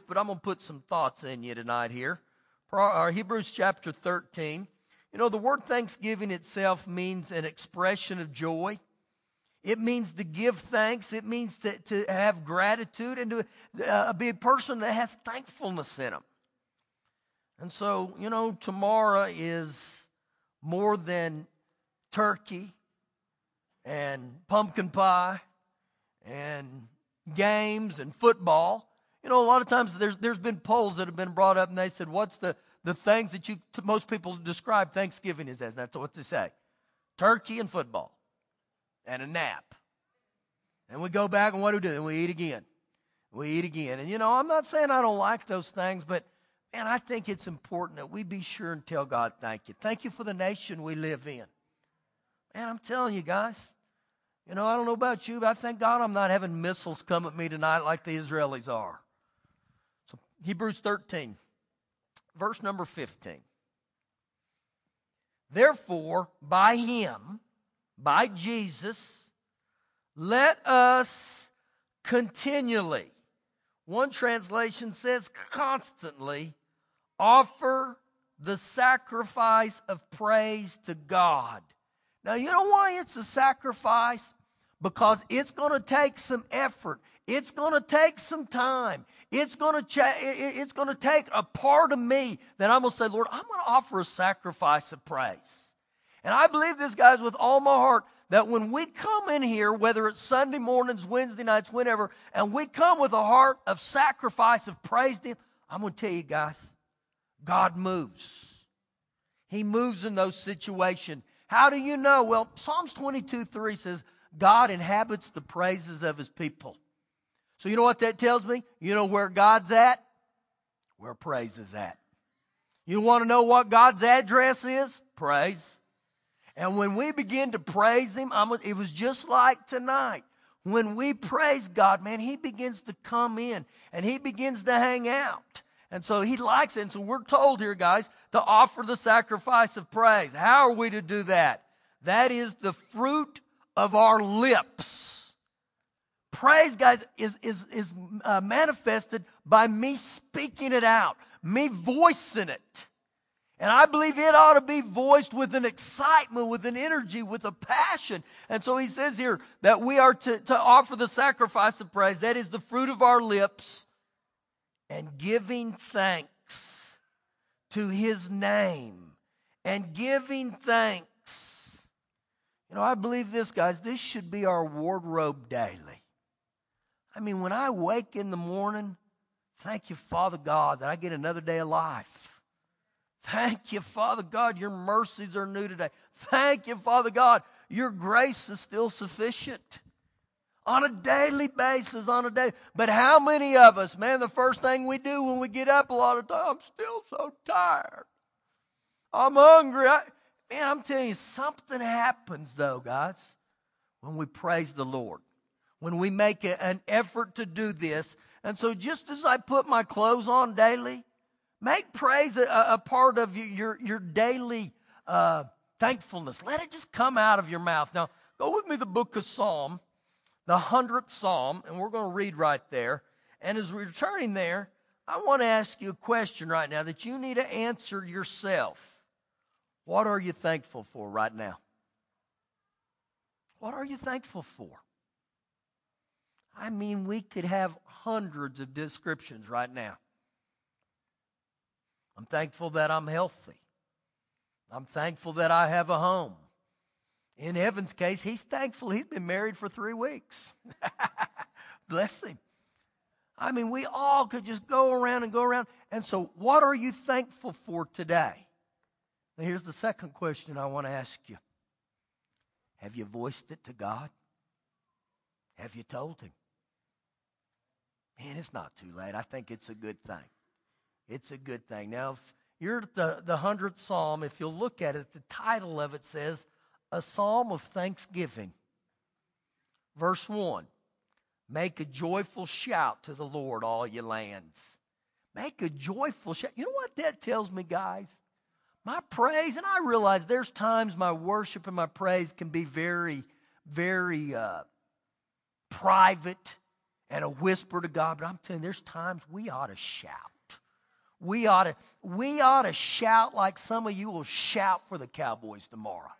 but I'm going to put some thoughts in you tonight here. Our Hebrews chapter 13. You know, the word thanksgiving itself means an expression of joy. It means to give thanks. It means to, to have gratitude and to uh, be a person that has thankfulness in them. And so, you know, tomorrow is more than turkey and pumpkin pie and games and football. You know, a lot of times there's, there's been polls that have been brought up and they said, what's the, the things that you, most people describe Thanksgiving as? And that's what they say. Turkey and football and a nap. And we go back and what do we do? And we eat again. We eat again. And you know, I'm not saying I don't like those things, but man, I think it's important that we be sure and tell God thank you. Thank you for the nation we live in. Man, I'm telling you guys, you know, I don't know about you, but I thank God I'm not having missiles come at me tonight like the Israelis are. Hebrews 13, verse number 15. Therefore, by him, by Jesus, let us continually, one translation says constantly, offer the sacrifice of praise to God. Now, you know why it's a sacrifice? Because it's going to take some effort. It's going to take some time. It's going to cha- it's going to take a part of me that I'm going to say, Lord, I'm going to offer a sacrifice of praise. And I believe this, guys, with all my heart, that when we come in here, whether it's Sunday mornings, Wednesday nights, whenever, and we come with a heart of sacrifice, of praise to Him, I'm going to tell you, guys, God moves. He moves in those situations. How do you know? Well, Psalms 22 3 says, God inhabits the praises of his people. So you know what that tells me? You know where God's at? Where praise is at. You want to know what God's address is? Praise. And when we begin to praise Him, I'm, it was just like tonight. When we praise God, man, He begins to come in and He begins to hang out. And so he likes it. And so we're told here, guys, to offer the sacrifice of praise. How are we to do that? That is the fruit of our lips. Praise, guys, is, is, is uh, manifested by me speaking it out, me voicing it. And I believe it ought to be voiced with an excitement, with an energy, with a passion. And so he says here that we are to, to offer the sacrifice of praise. That is the fruit of our lips and giving thanks to his name and giving thanks. You know, I believe this, guys, this should be our wardrobe daily. I mean, when I wake in the morning, thank you, Father God, that I get another day of life. Thank you, Father God, your mercies are new today. Thank you, Father God, your grace is still sufficient on a daily basis, on a day. But how many of us, man, the first thing we do when we get up a lot of times, I'm still so tired. I'm hungry. I, man, I'm telling you, something happens though, guys, when we praise the Lord. When we make an effort to do this. And so just as I put my clothes on daily, make praise a, a part of your, your, your daily uh, thankfulness. Let it just come out of your mouth. Now, go with me the book of Psalm the 100th Psalm, and we're going to read right there. And as we're turning there, I want to ask you a question right now that you need to answer yourself. What are you thankful for right now? What are you thankful for? I mean, we could have hundreds of descriptions right now. I'm thankful that I'm healthy. I'm thankful that I have a home. In Evan's case, he's thankful he's been married for three weeks. Bless him. I mean, we all could just go around and go around. And so, what are you thankful for today? Now, here's the second question I want to ask you Have you voiced it to God? Have you told Him? Man, it's not too late. I think it's a good thing. It's a good thing. Now, if you're at the, the 100th Psalm, if you'll look at it, the title of it says, a psalm of thanksgiving. Verse 1 Make a joyful shout to the Lord, all ye lands. Make a joyful shout. You know what that tells me, guys? My praise, and I realize there's times my worship and my praise can be very, very uh, private and a whisper to God. But I'm telling you, there's times we ought to shout. We ought to, we ought to shout like some of you will shout for the Cowboys tomorrow.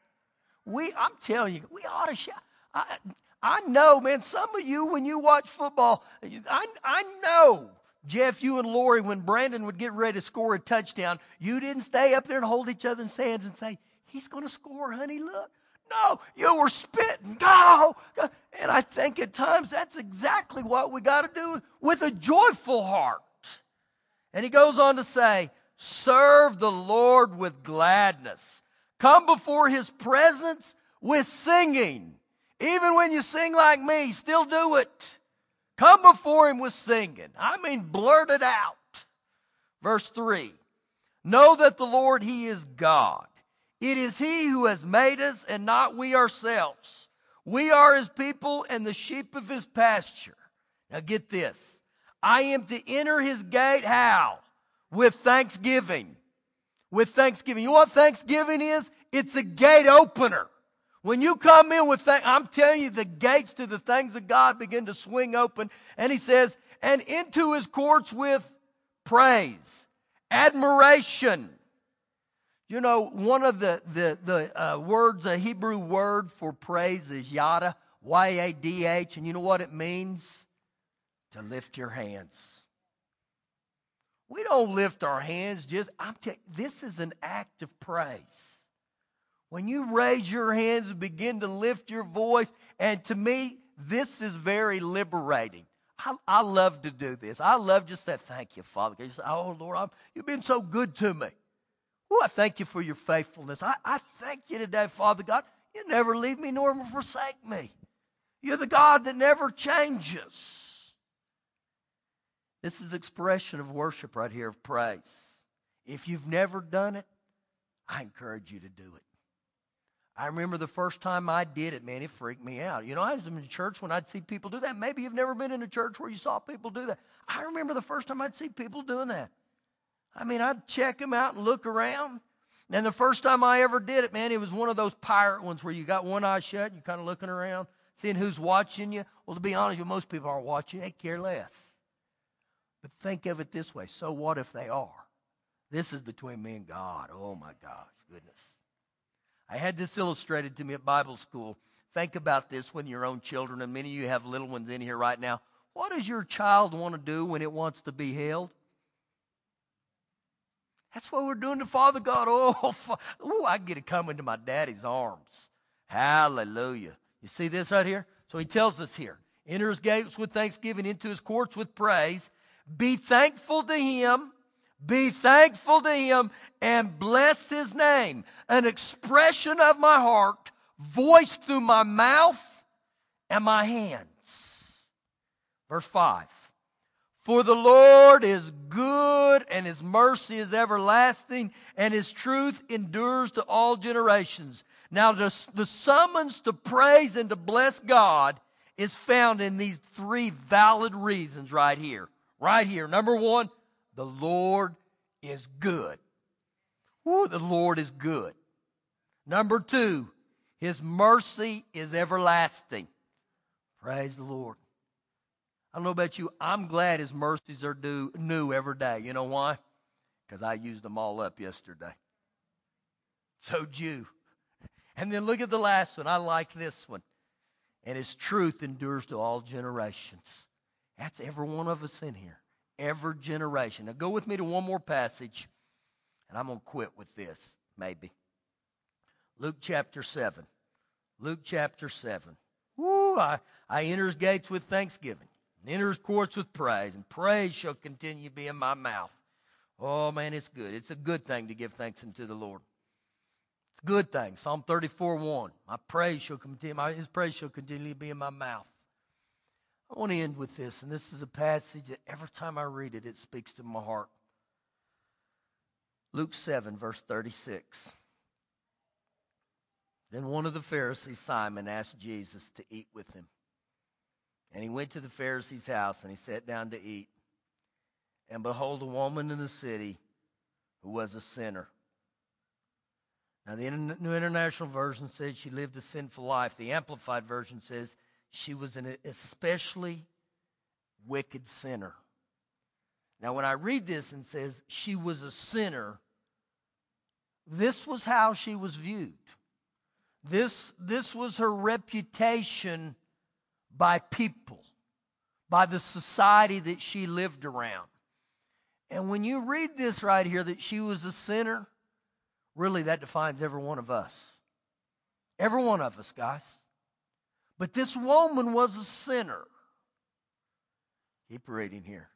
We, I'm telling you, we ought to shout. I, I know, man, some of you, when you watch football, I, I know, Jeff, you and Lori, when Brandon would get ready to score a touchdown, you didn't stay up there and hold each other's hands and say, He's going to score, honey, look. No, you were spitting. Go. And I think at times that's exactly what we got to do with a joyful heart. And he goes on to say, Serve the Lord with gladness. Come before his presence with singing. Even when you sing like me, still do it. Come before him with singing. I mean, blurt it out. Verse 3 Know that the Lord, he is God. It is he who has made us and not we ourselves. We are his people and the sheep of his pasture. Now get this. I am to enter his gate how? With thanksgiving. With thanksgiving. You know what thanksgiving is? It's a gate opener. When you come in with that, I'm telling you, the gates to the things of God begin to swing open. And he says, and into his courts with praise, admiration. You know, one of the, the, the uh, words, a Hebrew word for praise is yada, Y A D H. And you know what it means? To lift your hands. We don't lift our hands just, I'm telling this is an act of praise. When you raise your hands and begin to lift your voice, and to me, this is very liberating. I, I love to do this. I love just that. Thank you, Father. You say, oh, Lord, I'm, you've been so good to me. Oh, I thank you for your faithfulness. I, I thank you today, Father God. You never leave me nor forsake me. You're the God that never changes. This is expression of worship right here of praise. If you've never done it, I encourage you to do it. I remember the first time I did it, man, it freaked me out. You know, I was in church when I'd see people do that. Maybe you've never been in a church where you saw people do that. I remember the first time I'd see people doing that. I mean, I'd check them out and look around. And the first time I ever did it, man, it was one of those pirate ones where you got one eye shut and you're kind of looking around, seeing who's watching you. Well, to be honest you, most people aren't watching. They care less. But think of it this way so what if they are? This is between me and God. Oh, my gosh, goodness. I had this illustrated to me at Bible school. Think about this when your own children, and many of you have little ones in here right now. What does your child want to do when it wants to be held? That's what we're doing to Father God. Oh, ooh, I get to come into my daddy's arms. Hallelujah. You see this right here? So he tells us here enter his gates with thanksgiving, into his courts with praise. Be thankful to him be thankful to him and bless his name. An expression of my heart, voiced through my mouth and my hands. Verse 5 For the Lord is good, and his mercy is everlasting, and his truth endures to all generations. Now, the, the summons to praise and to bless God is found in these three valid reasons right here. Right here. Number one, the Lord is good. Ooh, the Lord is good. Number two, His mercy is everlasting. Praise the Lord. I don't know about you. I'm glad His mercies are due, new every day. You know why? Because I used them all up yesterday. So, Jew. And then look at the last one. I like this one. And His truth endures to all generations. That's every one of us in here every generation. Now, go with me to one more passage, and I'm going to quit with this, maybe. Luke chapter 7. Luke chapter 7. Woo, I, I enter his gates with thanksgiving, and courts with praise, and praise shall continue to be in my mouth. Oh, man, it's good. It's a good thing to give thanks unto the Lord. It's a good thing. Psalm 34 1. My praise shall continue, my, his praise shall continually be in my mouth. I want to end with this, and this is a passage that every time I read it, it speaks to my heart. Luke 7, verse 36. Then one of the Pharisees, Simon, asked Jesus to eat with him. And he went to the Pharisee's house and he sat down to eat. And behold, a woman in the city who was a sinner. Now, the New International Version says she lived a sinful life. The Amplified Version says she was an especially wicked sinner. Now, when I read this and says she was a sinner, this was how she was viewed. This, this was her reputation by people, by the society that she lived around. And when you read this right here, that she was a sinner, really that defines every one of us. Every one of us, guys. But this woman was a sinner. Keep reading here.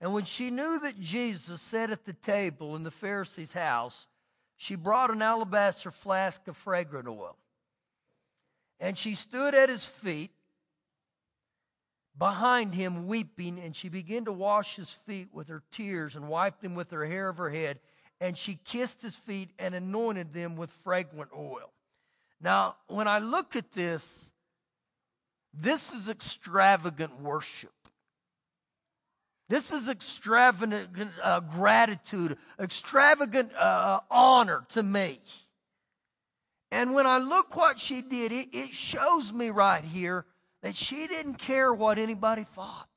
And when she knew that Jesus sat at the table in the Pharisee's house, she brought an alabaster flask of fragrant oil. And she stood at his feet behind him weeping, and she began to wash his feet with her tears and wiped them with her hair of her head. And she kissed his feet and anointed them with fragrant oil. Now, when I look at this, this is extravagant worship. This is extravagant uh, gratitude, extravagant uh, uh, honor to me. And when I look what she did, it, it shows me right here that she didn't care what anybody thought.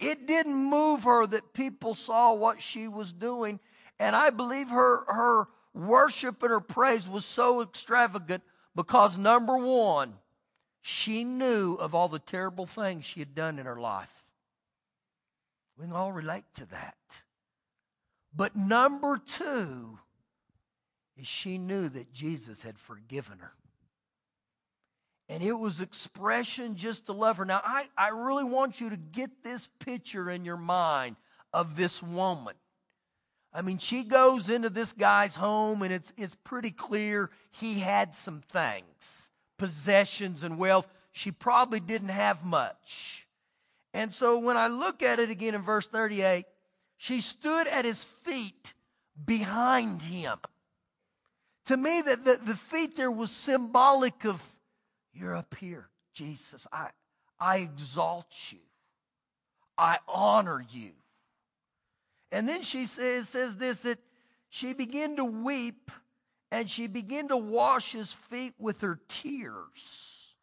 It didn't move her that people saw what she was doing. And I believe her, her worship and her praise was so extravagant because, number one, she knew of all the terrible things she had done in her life. We can all relate to that. But number two is she knew that Jesus had forgiven her. And it was expression just to love her. Now, I, I really want you to get this picture in your mind of this woman. I mean, she goes into this guy's home, and it's, it's pretty clear he had some things possessions and wealth. She probably didn't have much. And so when I look at it again in verse 38, she stood at his feet behind him. To me, that the, the feet there was symbolic of, you're up here, Jesus. I, I exalt you. I honor you. And then she says, says this that she began to weep and she began to wash his feet with her tears.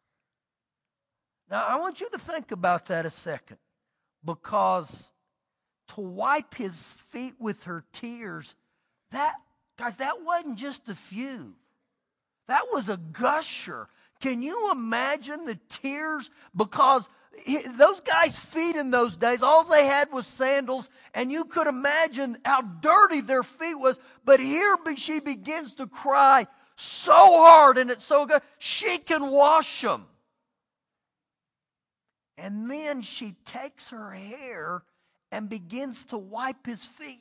Now, I want you to think about that a second because to wipe his feet with her tears, that, guys, that wasn't just a few. That was a gusher. Can you imagine the tears? Because those guys' feet in those days, all they had was sandals, and you could imagine how dirty their feet was. But here she begins to cry so hard, and it's so good, she can wash them. And then she takes her hair and begins to wipe his feet.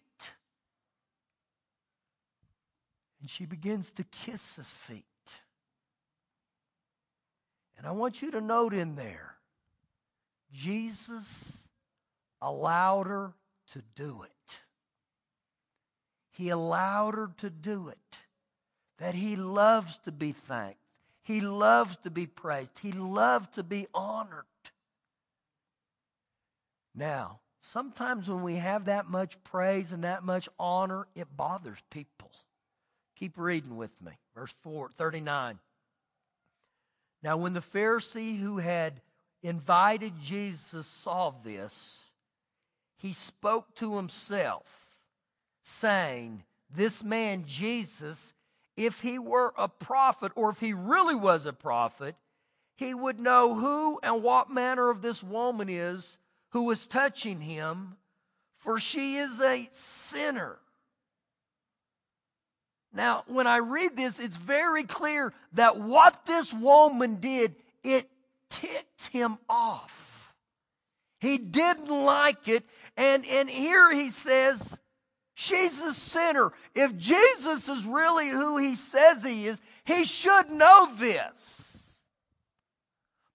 And she begins to kiss his feet. And I want you to note in there, Jesus allowed her to do it. He allowed her to do it. That he loves to be thanked. He loves to be praised. He loves to be honored. Now, sometimes when we have that much praise and that much honor, it bothers people. Keep reading with me. Verse 4, 39. Now, when the Pharisee who had invited Jesus saw this, he spoke to himself, saying, This man, Jesus, if he were a prophet, or if he really was a prophet, he would know who and what manner of this woman is who is touching him, for she is a sinner. Now, when I read this, it's very clear that what this woman did, it ticked him off. He didn't like it. And, and here he says, she's a sinner. If Jesus is really who he says he is, he should know this.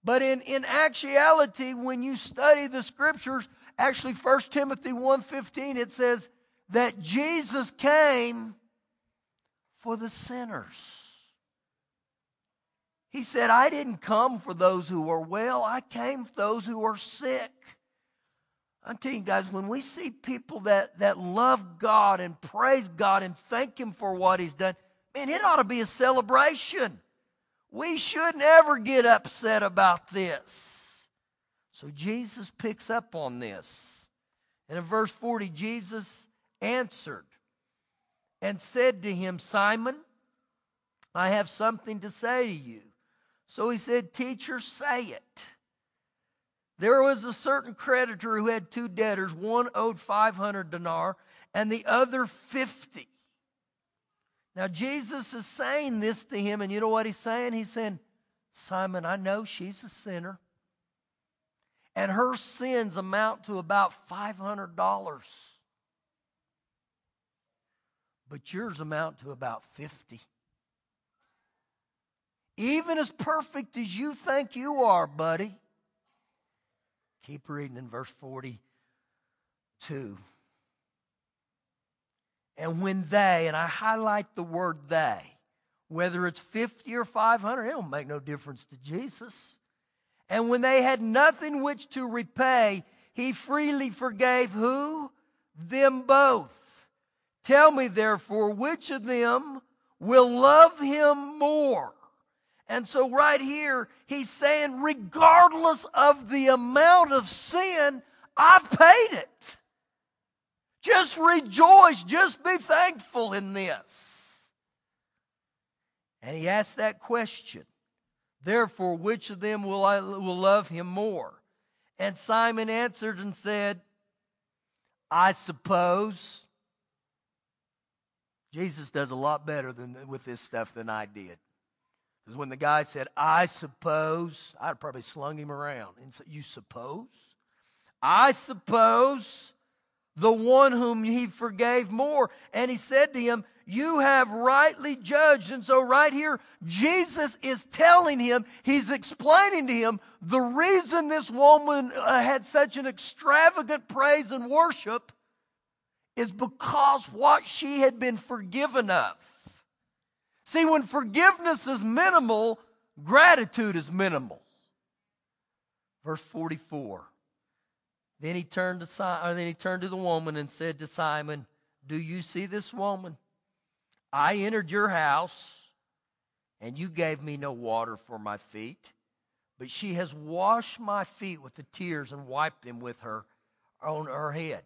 But in, in actuality, when you study the scriptures, actually 1 Timothy 1.15, it says that Jesus came for the sinners. He said, I didn't come for those who are well, I came for those who are sick. I'm telling you guys, when we see people that, that love God and praise God and thank Him for what He's done, man, it ought to be a celebration. We should never get upset about this. So Jesus picks up on this. And in verse 40, Jesus answered and said to him, Simon, I have something to say to you. So he said, Teacher, say it. There was a certain creditor who had two debtors. One owed 500 denar and the other 50. Now, Jesus is saying this to him, and you know what he's saying? He's saying, Simon, I know she's a sinner, and her sins amount to about $500. But yours amount to about 50. Even as perfect as you think you are, buddy. Keep reading in verse 42. And when they, and I highlight the word they, whether it's 50 or 500, it don't make no difference to Jesus. And when they had nothing which to repay, he freely forgave who? Them both. Tell me, therefore, which of them will love him more? And so, right here, he's saying, regardless of the amount of sin, I've paid it. Just rejoice. Just be thankful in this. And he asked that question. Therefore, which of them will I will love him more? And Simon answered and said, I suppose. Jesus does a lot better than with this stuff than I did. Because when the guy said, I suppose, I'd probably slung him around and said, You suppose? I suppose the one whom he forgave more. And he said to him, You have rightly judged. And so, right here, Jesus is telling him, he's explaining to him the reason this woman uh, had such an extravagant praise and worship is because what she had been forgiven of. See, when forgiveness is minimal, gratitude is minimal. Verse 44. Then he turned to Simon, then he turned to the woman and said to Simon, "Do you see this woman? I entered your house, and you gave me no water for my feet, but she has washed my feet with the tears and wiped them with her on her head.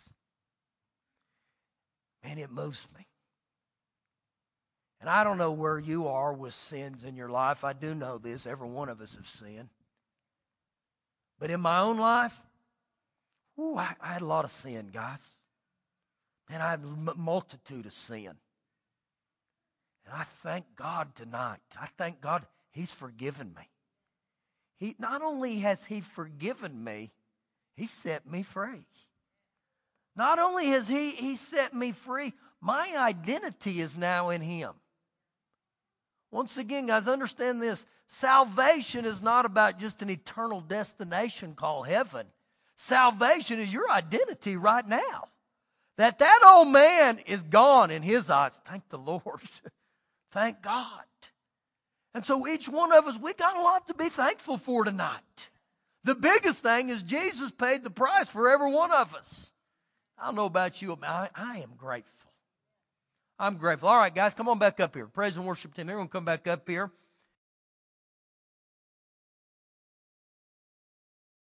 man, it moves me. And I don't know where you are with sins in your life. I do know this. Every one of us have sinned. But in my own life, Ooh, I, I had a lot of sin, guys. And I had a multitude of sin. And I thank God tonight. I thank God He's forgiven me. He not only has He forgiven me, He set me free. Not only has He He set me free, my identity is now in Him. Once again, guys, understand this. Salvation is not about just an eternal destination called heaven. Salvation is your identity right now. That that old man is gone in his eyes. Thank the Lord. Thank God. And so each one of us, we got a lot to be thankful for tonight. The biggest thing is Jesus paid the price for every one of us. I don't know about you, I, I am grateful. I'm grateful. All right, guys, come on back up here. Praise and worship team. Everyone come back up here.